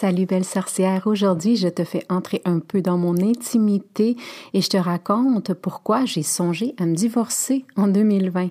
Salut belle sorcière, aujourd'hui je te fais entrer un peu dans mon intimité et je te raconte pourquoi j'ai songé à me divorcer en 2020.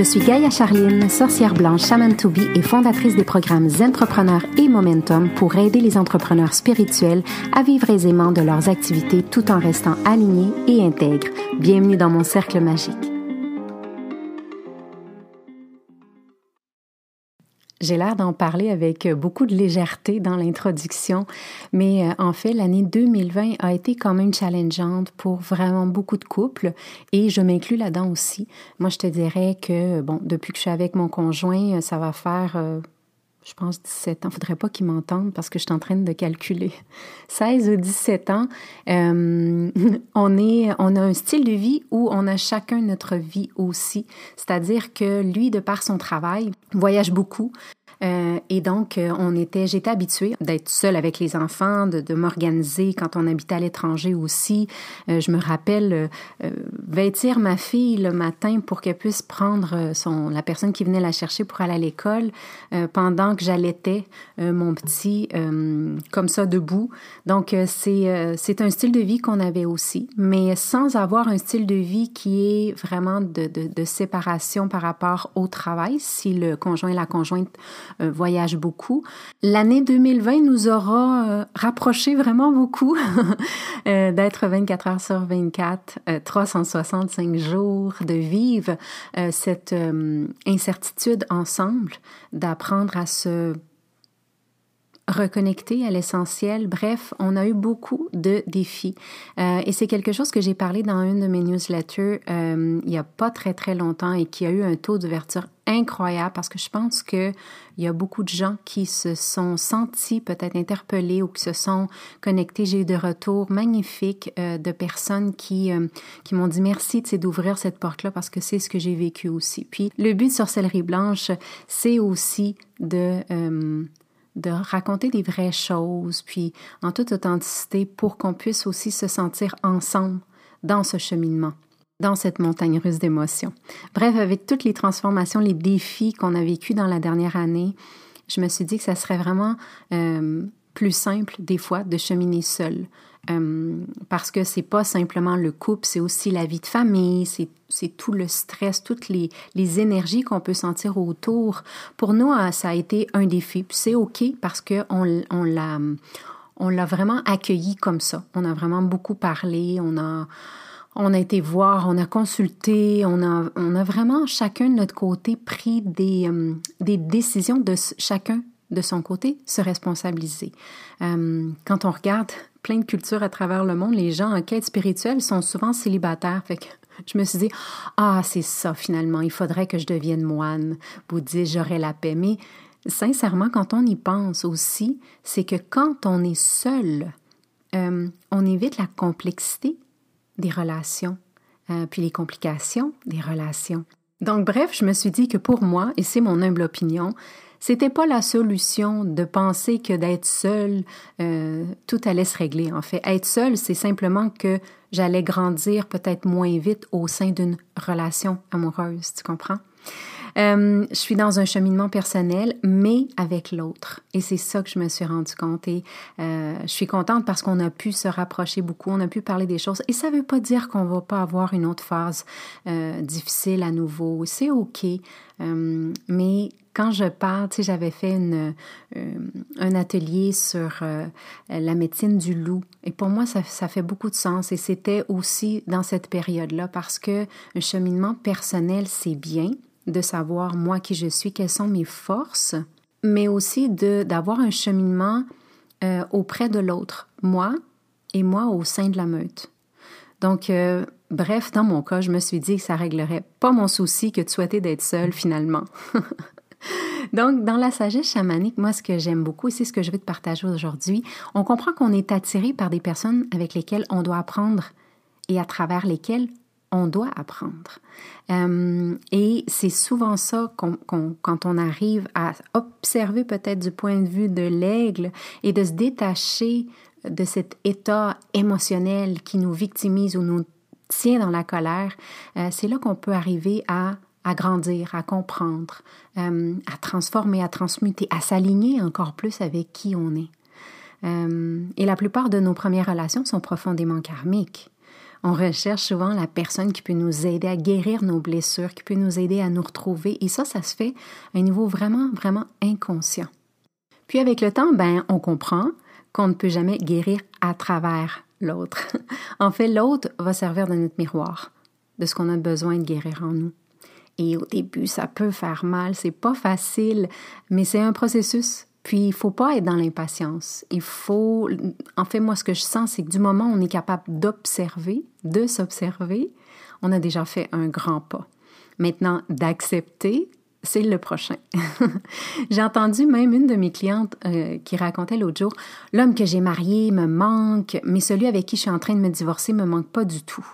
Je suis Gaïa Charline, sorcière blanche Shaman to et fondatrice des programmes Entrepreneurs et Momentum pour aider les entrepreneurs spirituels à vivre aisément de leurs activités tout en restant alignés et intègres. Bienvenue dans mon cercle magique. J'ai l'air d'en parler avec beaucoup de légèreté dans l'introduction, mais euh, en fait, l'année 2020 a été quand même challengeante pour vraiment beaucoup de couples et je m'inclus là-dedans aussi. Moi, je te dirais que, bon, depuis que je suis avec mon conjoint, ça va faire... Je pense 17 ans. Faudrait pas qu'il m'entende parce que je suis en train de calculer. 16 ou 17 ans, euh, on, est, on a un style de vie où on a chacun notre vie aussi. C'est-à-dire que lui, de par son travail, voyage beaucoup. Euh, et donc, euh, on était, j'étais habituée d'être seule avec les enfants, de, de m'organiser quand on habitait à l'étranger aussi. Euh, je me rappelle vêtir ma fille le matin pour qu'elle puisse prendre son, la personne qui venait la chercher pour aller à l'école pendant que j'allaitais mon petit comme ça debout. Donc, c'est, c'est un style de vie qu'on avait aussi, mais sans avoir un style de vie qui est vraiment de, de, de séparation par rapport au travail. Si le conjoint et la conjointe euh, voyage beaucoup. L'année 2020 nous aura euh, rapproché vraiment beaucoup euh, d'être 24 heures sur 24, 365 jours, de vivre cette incertitude ensemble, d'apprendre à se reconnecter à l'essentiel. Bref, on a eu beaucoup de défis. Euh, et c'est quelque chose que j'ai parlé dans une de mes newsletters euh, il n'y a pas très très longtemps et qui a eu un taux d'ouverture incroyable parce que je pense qu'il y a beaucoup de gens qui se sont sentis peut-être interpellés ou qui se sont connectés. J'ai eu de retours magnifiques euh, de personnes qui, qui m'ont dit merci d'ouvrir cette porte-là parce que c'est ce que j'ai vécu aussi. Puis le but de Sorcellerie Blanche, c'est aussi de de raconter des vraies choses, puis en toute authenticité, pour qu'on puisse aussi se sentir ensemble dans ce cheminement, dans cette montagne russe d'émotions. Bref, avec toutes les transformations, les défis qu'on a vécus dans la dernière année, je me suis dit que ça serait vraiment euh, plus simple des fois de cheminer seul. Euh, parce que c'est pas simplement le couple, c'est aussi la vie de famille, c'est tout le stress, toutes les, les énergies qu'on peut sentir autour. Pour nous, euh, ça a été un défi. C'est OK parce qu'on on l'a on l'a vraiment accueilli comme ça. On a vraiment beaucoup parlé, on a, on a été voir, on a consulté, on a, on a vraiment chacun de notre côté pris des, euh, des décisions de chacun de son côté, se responsabiliser. quand on regarde plein de cultures à travers le monde, les gens en quête spirituelle sont souvent célibataires. Je me suis dit, ah, c'est ça finalement, il faudrait que je devienne moine, bouddhiste, j'aurais la paix. Mais sincèrement, quand on y pense aussi, c'est que quand on est seul, euh, on évite la complexité des relations, euh, puis les complications des relations. Donc, bref, je me suis dit que pour moi, et c'est mon humble opinion, c'était pas la solution de penser que d'être seul, euh, tout allait se régler. En fait, être seul, c'est simplement que j'allais grandir peut-être moins vite au sein d'une relation amoureuse. Tu comprends? Euh, je suis dans un cheminement personnel, mais avec l'autre. Et c'est ça que je me suis rendu compte. Et euh, je suis contente parce qu'on a pu se rapprocher beaucoup, on a pu parler des choses. Et ça ne veut pas dire qu'on va pas avoir une autre phase euh, difficile à nouveau. C'est OK. Mais quand je parle, tu sais, j'avais fait une, un atelier sur la médecine du loup. Et pour moi, ça, ça fait beaucoup de sens. Et c'était aussi dans cette période-là parce que un cheminement personnel, c'est bien de savoir moi qui je suis, quelles sont mes forces, mais aussi d'avoir un cheminement euh, auprès de l'autre, moi et moi au sein de la meute. Donc, euh, bref, dans mon cas, je me suis dit que ça réglerait pas mon souci que de souhaiter d'être seule finalement. Donc, dans la sagesse chamanique, moi, ce que j'aime beaucoup, et c'est ce que je veux te partager aujourd'hui, on comprend qu'on est attiré par des personnes avec lesquelles on doit apprendre et à travers lesquelles on doit apprendre. Euh, et c'est souvent ça quand on arrive à observer peut-être du point de vue de l'aigle et de se détacher de cet état émotionnel qui nous victimise ou nous tient dans la colère, euh, c'est là qu'on peut arriver à, à grandir, à comprendre, euh, à transformer, à transmuter, à s'aligner encore plus avec qui on est. et la plupart de nos premières relations sont profondément karmiques. On recherche souvent la personne qui peut nous aider à guérir nos blessures, qui peut nous aider à nous retrouver. Et ça, ça se fait à un niveau vraiment, vraiment inconscient. Puis avec le temps, ben, on comprend qu'on ne peut jamais guérir à travers l'autre. en fait, l'autre va servir de notre miroir, de ce qu'on a besoin de guérir en nous. Et au début, ça peut faire mal, c'est pas facile, mais c'est un processus puis, il faut pas être dans l'impatience. Il faut, en fait, moi, ce que je sens, c'est que du moment où on est capable d'observer, de s'observer, on a déjà fait un grand pas. Maintenant, d'accepter, c'est le prochain. j'ai entendu même une de mes clientes euh, qui racontait l'autre jour, l'homme que j'ai marié me manque, mais celui avec qui je suis en train de me divorcer me manque pas du tout.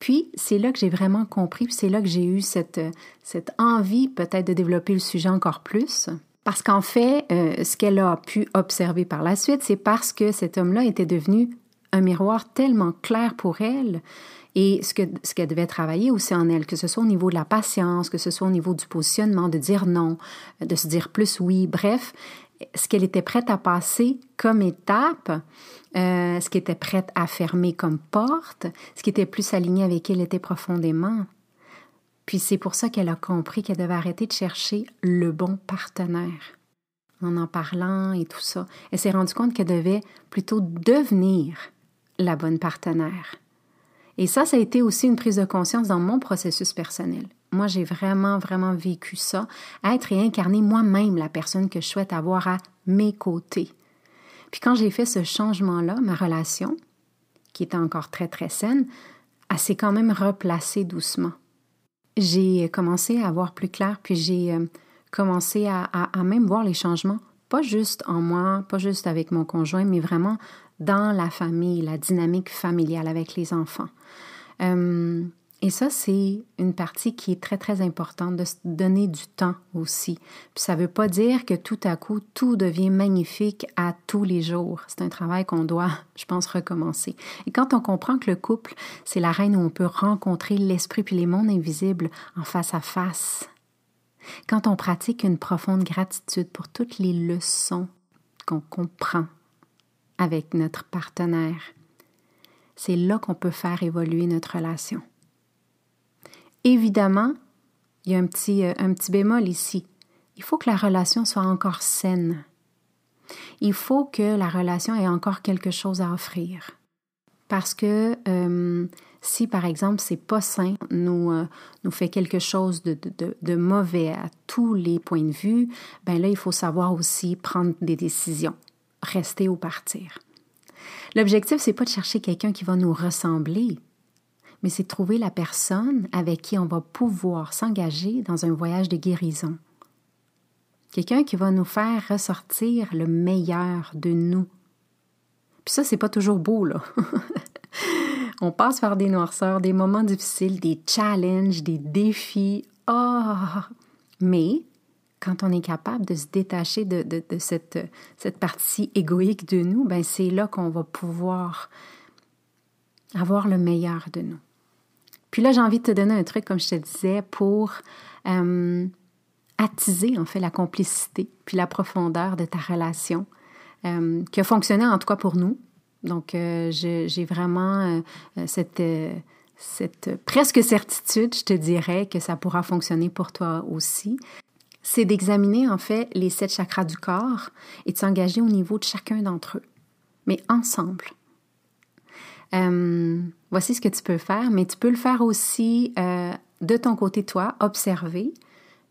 Puis, c'est là que j'ai vraiment compris, c'est là que j'ai eu cette, cette envie peut-être de développer le sujet encore plus. Parce qu'en fait, euh, ce qu'elle a pu observer par la suite, c'est parce que cet homme-là était devenu un miroir tellement clair pour elle et ce qu'elle ce devait travailler aussi en elle, que ce soit au niveau de la patience, que ce soit au niveau du positionnement, de dire non, de se dire plus oui, bref, ce qu'elle était prête à passer comme étape, euh, ce qu'elle était prête à fermer comme porte, ce qui était plus aligné avec elle était profondément. Puis c'est pour ça qu'elle a compris qu'elle devait arrêter de chercher le bon partenaire. En en parlant et tout ça, elle s'est rendue compte qu'elle devait plutôt devenir la bonne partenaire. Et ça, ça a été aussi une prise de conscience dans mon processus personnel. Moi, j'ai vraiment, vraiment vécu ça, être et incarner moi-même la personne que je souhaite avoir à mes côtés. Puis quand j'ai fait ce changement-là, ma relation, qui était encore très, très saine, elle s'est quand même replacée doucement j'ai commencé à voir plus clair, puis j'ai euh, commencé à, même voir les changements, pas juste en moi, pas juste avec mon conjoint, mais vraiment dans la famille, la dynamique familiale avec les enfants. Euh, et ça, c'est une partie qui est très, très importante, de se donner du temps aussi. Puis ça ne veut pas dire que tout à coup, tout devient magnifique à tous les jours. C'est un travail qu'on doit, je pense, recommencer. Et quand on comprend que le couple, c'est la reine où on peut rencontrer l'esprit puis les mondes invisibles en face à face, quand on pratique une profonde gratitude pour toutes les leçons qu'on comprend avec notre partenaire, c'est là qu'on peut faire évoluer notre relation. Évidemment, il y a un petit, euh, un petit bémol ici. Il faut que la relation soit encore saine. Il faut que la relation ait encore quelque chose à offrir. Parce que euh, si, par exemple, c'est pas sain, nous, euh, nous fait quelque chose de, de, de, mauvais à tous les points de vue, ben là, il faut savoir aussi prendre des décisions, rester ou partir. L'objectif, c'est pas de chercher quelqu'un qui va nous ressembler, mais c'est trouver la personne avec qui on va pouvoir s'engager dans un voyage de guérison. Quelqu'un qui va nous faire ressortir le meilleur de nous. Puis ça, c'est pas toujours beau, là. on passe par des noirceurs, des moments difficiles, des challenges, des défis. Oh! Mais quand on est capable de se détacher de, de, de cette, cette partie égoïque de nous, ben c'est là qu'on va pouvoir avoir le meilleur de nous. Puis là, j'ai envie de te donner un truc, comme je te disais, pour euh, attiser en fait la complicité puis la profondeur de ta relation, euh, qui a fonctionné en tout cas pour nous. Donc, euh, j'ai vraiment cette, cette presque certitude, je te dirais, que ça pourra fonctionner pour toi aussi. C'est d'examiner en fait les sept chakras du corps et de s'engager au niveau de chacun d'entre eux, mais ensemble. Euh, voici ce que tu peux faire, mais tu peux le faire aussi euh, de ton côté, toi, observer,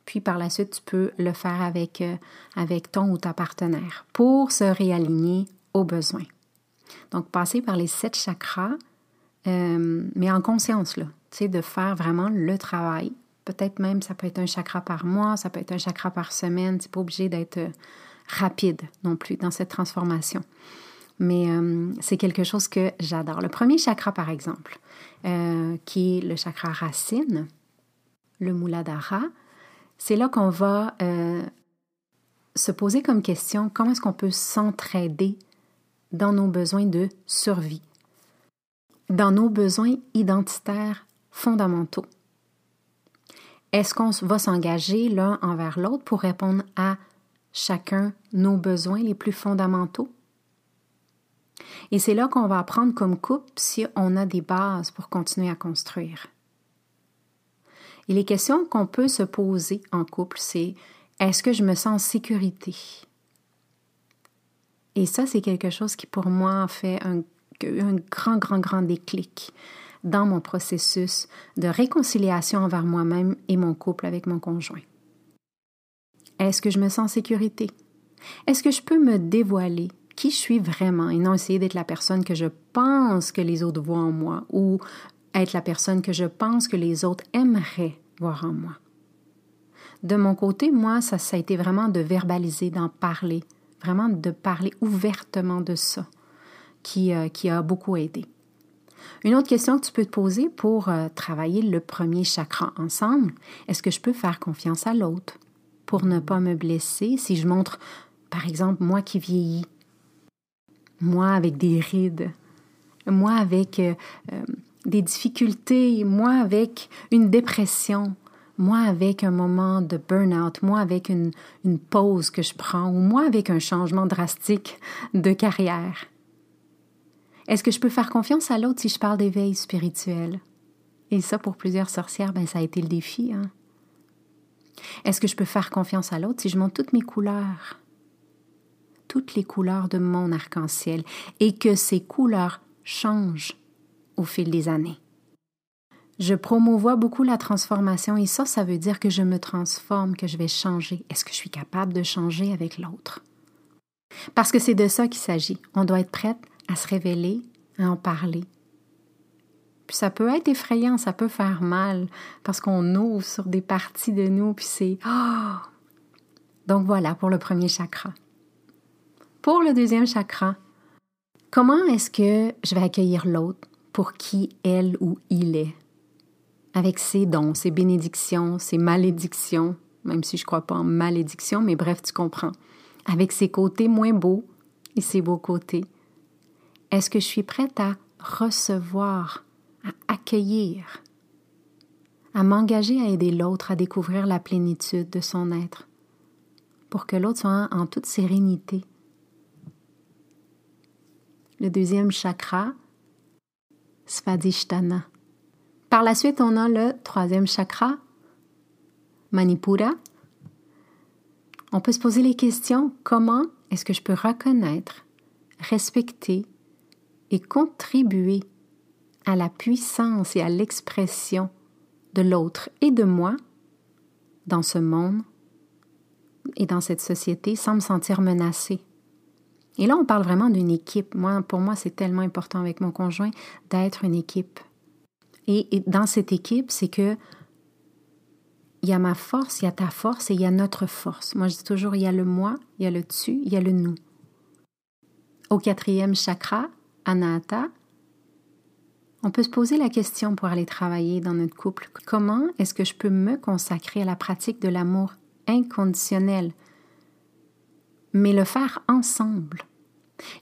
puis par la suite, tu peux le faire avec, euh, avec ton ou ta partenaire pour se réaligner aux besoins. Donc, passer par les sept chakras, mais en conscience, là, tu sais, de faire vraiment le travail. Peut-être même, ça peut être un chakra par mois, ça peut être un chakra par semaine. C'est pas obligé d'être rapide non plus dans cette transformation. Mais euh, c'est quelque chose que j'adore. Le premier chakra, par exemple, qui est le chakra racine, le Muladhara, c'est là qu'on va se poser comme question comment est-ce qu'on peut s'entraider dans nos besoins de survie, dans nos besoins identitaires fondamentaux? Est-ce qu'on va s'engager l'un envers l'autre pour répondre à chacun nos besoins les plus fondamentaux? Et c'est là qu'on va apprendre comme couple si on a des bases pour continuer à construire. Et les questions qu'on peut se poser en couple, c'est est-ce que je me sens en sécurité? Et ça, c'est quelque chose qui pour moi a fait un, un grand, grand, grand déclic dans mon processus de réconciliation envers moi-même et mon couple avec mon conjoint. Est-ce que je me sens en sécurité? Est-ce que je peux me dévoiler? Qui je suis vraiment et non essayer d'être la personne que je pense que les autres voient en moi ou être la personne que je pense que les autres aimeraient voir en moi? De mon côté, moi, ça, ça a été vraiment de verbaliser, d'en parler, vraiment de parler ouvertement de ça, qui, euh, a beaucoup aidé. Une autre question que tu peux te poser pour euh, travailler le premier chakra ensemble, est-ce que je peux faire confiance à l'autre pour ne pas me blesser si je montre, par exemple, moi qui vieillis, moi avec des rides, moi avec euh, des difficultés, moi avec une dépression, moi avec un moment de burn-out, moi avec une, une pause que je prends, ou moi avec un changement drastique de carrière. Est-ce que je peux faire confiance à l'autre si je parle d'éveil spirituel? Et ça, pour plusieurs sorcières, ben, ça a été le défi. Hein? Est-ce que je peux faire confiance à l'autre si je montre toutes mes couleurs? Toutes les couleurs de mon arc-en-ciel et que ces couleurs changent au fil des années. Je promouvois beaucoup la transformation et ça, ça veut dire que je me transforme, que je vais changer. Est-ce que je suis capable de changer avec l'autre? Parce que c'est de ça qu'il s'agit. On doit être prête à se révéler, à en parler. Puis ça peut être effrayant, ça peut faire mal parce qu'on ouvre sur des parties de nous, puis c'est oh! Donc voilà pour le premier chakra. Pour le deuxième chakra, comment est-ce que je vais accueillir l'autre pour qui elle ou il est? avec ses dons, ses bénédictions, ses malédictions, même si je ne crois pas en malédiction, mais bref, tu comprends, avec ses côtés moins beaux et ses beaux côtés. Est-ce que je suis prête à recevoir, à accueillir, à m'engager à aider l'autre à découvrir la plénitude de son être, pour que l'autre soit en toute sérénité? Le deuxième chakra, Svadhisthana. Par la suite, on a le troisième chakra, Manipura. On peut se poser les questions comment est-ce que je peux reconnaître, respecter et contribuer à la puissance et à l'expression de l'autre et de moi dans ce monde et dans cette société sans me sentir menacée? Et là, on parle vraiment d'une équipe. Moi, pour moi, c'est tellement important avec mon conjoint d'être une équipe. Et, dans cette équipe, c'est que il y a ma force, il y a ta force et il y a notre force. Moi, je dis toujours, il y a le moi, il y a le tu, il y a le nous. Au quatrième chakra, Anahata, on peut se poser la question pour aller travailler dans notre couple. Comment est-ce que je peux me consacrer à la pratique de l'amour inconditionnel, mais le faire ensemble?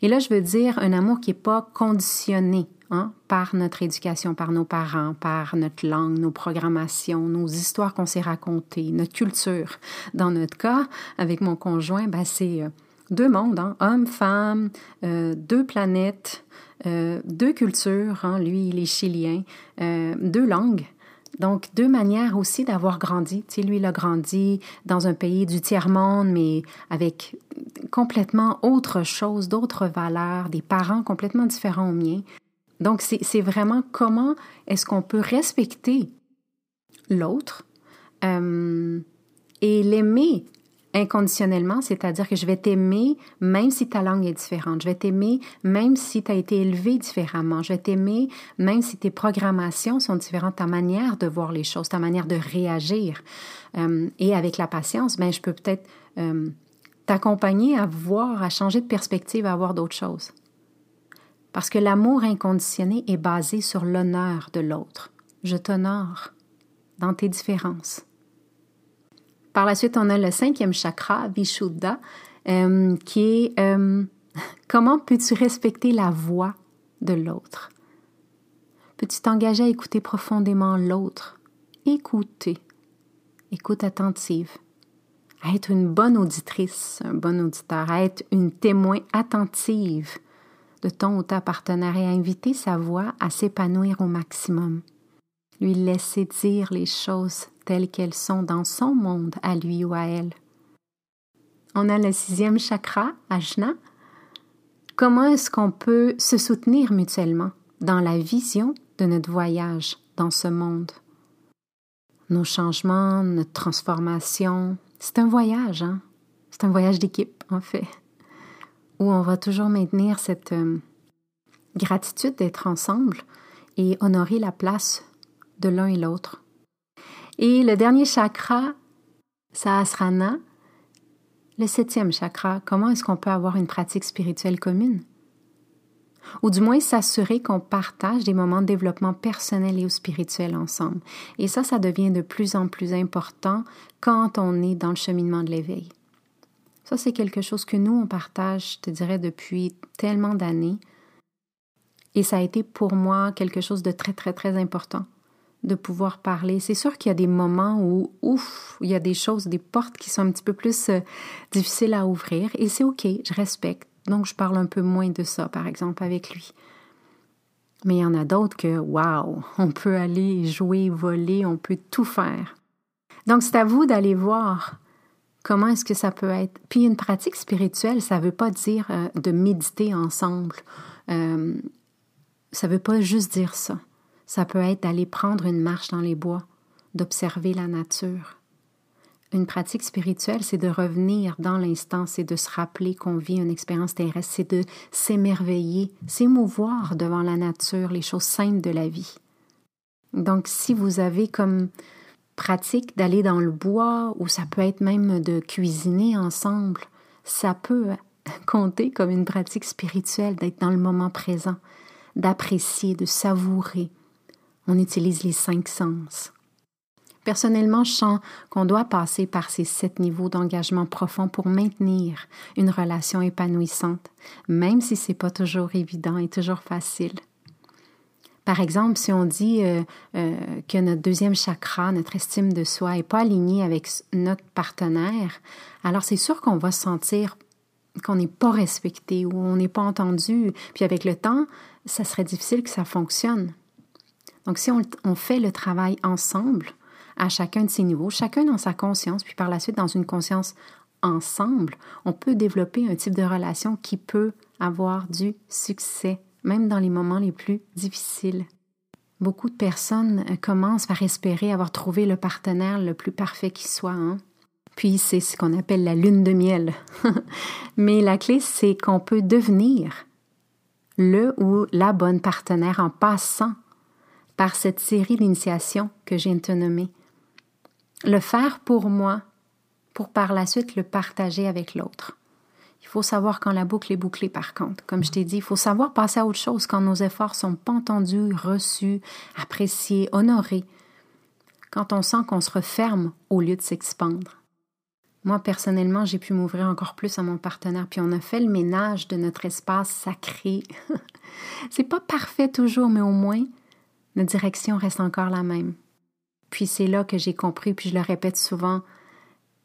Et là, je veux dire un amour qui n'est pas conditionné. Hein, par notre éducation, par nos parents, par notre langue, nos programmations, nos histoires qu'on s'est racontées, notre culture. Dans notre cas, avec mon conjoint, ben, c'est euh, deux mondes, hein, homme, femme, euh, deux planètes, euh, deux cultures, hein, lui il est chilien, deux langues. Donc, deux manières aussi d'avoir grandi. Tu sais, lui, il a grandi dans un pays du tiers-monde, mais avec complètement autre chose, d'autres valeurs, des parents complètement différents aux miens. Donc, c'est vraiment comment est-ce qu'on peut respecter l'autre euh, Et l'aimer inconditionnellement, c'est-à-dire que je vais t'aimer même si ta langue est différente, je vais t'aimer même si tu as été élevé différemment, je vais t'aimer même si tes programmations sont différentes, ta manière de voir les choses, ta manière de réagir. Euh, et avec la patience, ben, je peux peut-être euh, t'accompagner à voir, à changer de perspective, à voir d'autres choses. Parce que l'amour inconditionné est basé sur l'honneur de l'autre. Je t'honore dans tes différences. Par la suite, on a le cinquième chakra, Vishuddha, euh, qui est euh, comment peux-tu respecter la voix de l'autre? Peux-tu t'engager à écouter profondément l'autre? Écouter. Écoute attentive. À être une bonne auditrice, un bon auditeur, à être une témoin attentive de ton ou ta partenaire et à inviter sa voix à s'épanouir au maximum. Lui laisser dire les choses telles qu'elles sont dans son monde, à lui ou à elle. On a le sixième chakra, Ajna. Comment est-ce qu'on peut se soutenir mutuellement dans la vision de notre voyage dans ce monde? Nos changements, notre transformation, c'est un voyage, hein? C'est un voyage d'équipe, en fait, où on va toujours maintenir cette euh, gratitude d'être ensemble et honorer la place de l'un et l'autre et le dernier chakra, Sahasrana, le septième chakra, comment est-ce qu'on peut avoir une pratique spirituelle commune? Ou du moins s'assurer qu'on partage des moments de développement personnel et spirituel ensemble. Et ça, ça devient de plus en plus important quand on est dans le cheminement de l'éveil. Ça, c'est quelque chose que nous, on partage, je te dirais, depuis tellement d'années. Et ça a été pour moi quelque chose de très, très, très important de pouvoir parler. C'est sûr qu'il y a des moments où, ouf, il y a des choses, des portes qui sont un petit peu plus euh, difficiles à ouvrir et c'est OK, je respecte. Donc, je parle un peu moins de ça, par exemple, avec lui. Mais il y en a d'autres que, waouh, on peut aller jouer, voler, on peut tout faire. Donc, c'est à vous d'aller voir comment est-ce que ça peut être. Puis, une pratique spirituelle, ça ne veut pas dire euh, de méditer ensemble. Euh, ça ne veut pas juste dire ça. Ça peut être d'aller prendre une marche dans les bois, d'observer la nature. Une pratique spirituelle, c'est de revenir dans l'instant, c'est de se rappeler qu'on vit une expérience terrestre, c'est de s'émerveiller, s'émouvoir devant la nature, les choses simples de la vie. Donc, si vous avez comme pratique d'aller dans le bois, ou ça peut être même de cuisiner ensemble, ça peut compter comme une pratique spirituelle, d'être dans le moment présent, d'apprécier, de savourer, on utilise les cinq sens. Personnellement, je sens qu'on doit passer par ces sept niveaux d'engagement profond pour maintenir une relation épanouissante, même si c'est pas toujours évident et toujours facile. Par exemple, si on dit euh, euh, que notre deuxième chakra, notre estime de soi, n'est pas alignée avec notre partenaire, alors c'est sûr qu'on va sentir qu'on n'est pas respecté ou on n'est pas entendu. Puis avec le temps, ça serait difficile que ça fonctionne. Donc, si on, fait le travail ensemble, à chacun de ces niveaux, chacun dans sa conscience, puis par la suite dans une conscience ensemble, on peut développer un type de relation qui peut avoir du succès, même dans les moments les plus difficiles. Beaucoup de personnes euh, commencent par espérer avoir trouvé le partenaire le plus parfait qui soit. Hein? Puis c'est ce qu'on appelle la lune de miel. Mais la clé, c'est qu'on peut devenir le ou la bonne partenaire en passant par cette série d'initiations que j'ai te nommer. Le faire pour moi, pour par la suite le partager avec l'autre. Il faut savoir quand la boucle est bouclée, par contre. Comme je t'ai dit, il faut savoir passer à autre chose quand nos efforts sont pas entendus, reçus, appréciés, honorés. Quand on sent qu'on se referme au lieu de s'expandre. Moi, personnellement, j'ai pu m'ouvrir encore plus à mon partenaire, puis on a fait le ménage de notre espace sacré. C'est pas parfait toujours, mais au moins, notre direction reste encore la même. Puis c'est là que j'ai compris, puis je le répète souvent,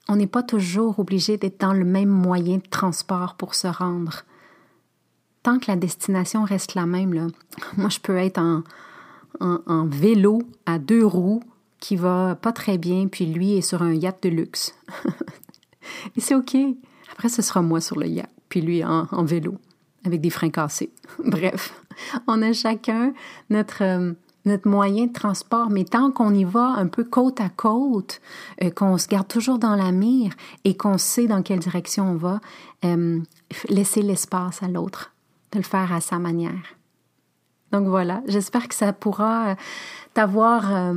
on n'est pas toujours obligé d'être dans le même moyen de transport pour se rendre. Tant que la destination reste la même, moi je peux être en, en, vélo à deux roues qui va pas très bien, puis lui est sur un yacht de luxe. Et c'est OK. Après, ce sera moi sur le yacht, puis lui en, en vélo, avec des freins cassés. Bref, on a chacun notre, euh, notre moyen de transport, mais tant qu'on y va un peu côte à côte, euh, qu'on se garde toujours dans la mire et qu'on sait dans quelle direction on va, euh, laisser l'espace à l'autre, de le faire à sa manière. Donc voilà, j'espère que ça pourra euh, t'avoir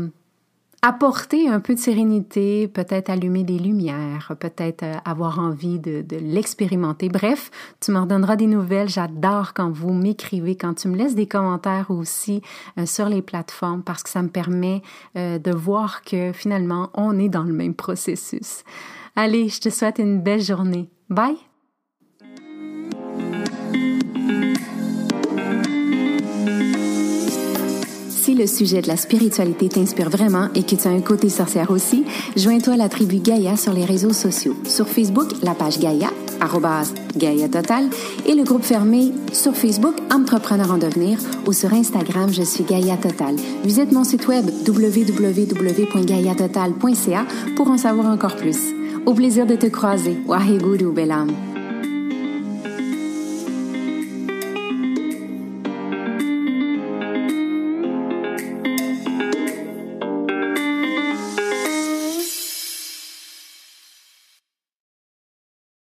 apporter un peu de sérénité, peut-être allumer des lumières, peut-être euh, avoir envie de, l'expérimenter. Bref, tu m'en donneras des nouvelles. J'adore quand vous m'écrivez, quand tu me laisses des commentaires aussi euh, sur les plateformes parce que ça me permet euh, de voir que finalement, on est dans le même processus. Allez, je te souhaite une belle journée. Bye! Le sujet de la spiritualité t'inspire vraiment et que tu as un côté sorcière aussi, joins-toi à la tribu Gaïa sur les réseaux sociaux. Sur Facebook, la page Gaïa, Gaïa Total, et le groupe fermé sur Facebook Entrepreneur en devenir ou sur Instagram, je suis Gaïa Total. Visite mon site web www.gaïatotal.ca pour en savoir encore plus. Au plaisir de te croiser. Waheguru Belam.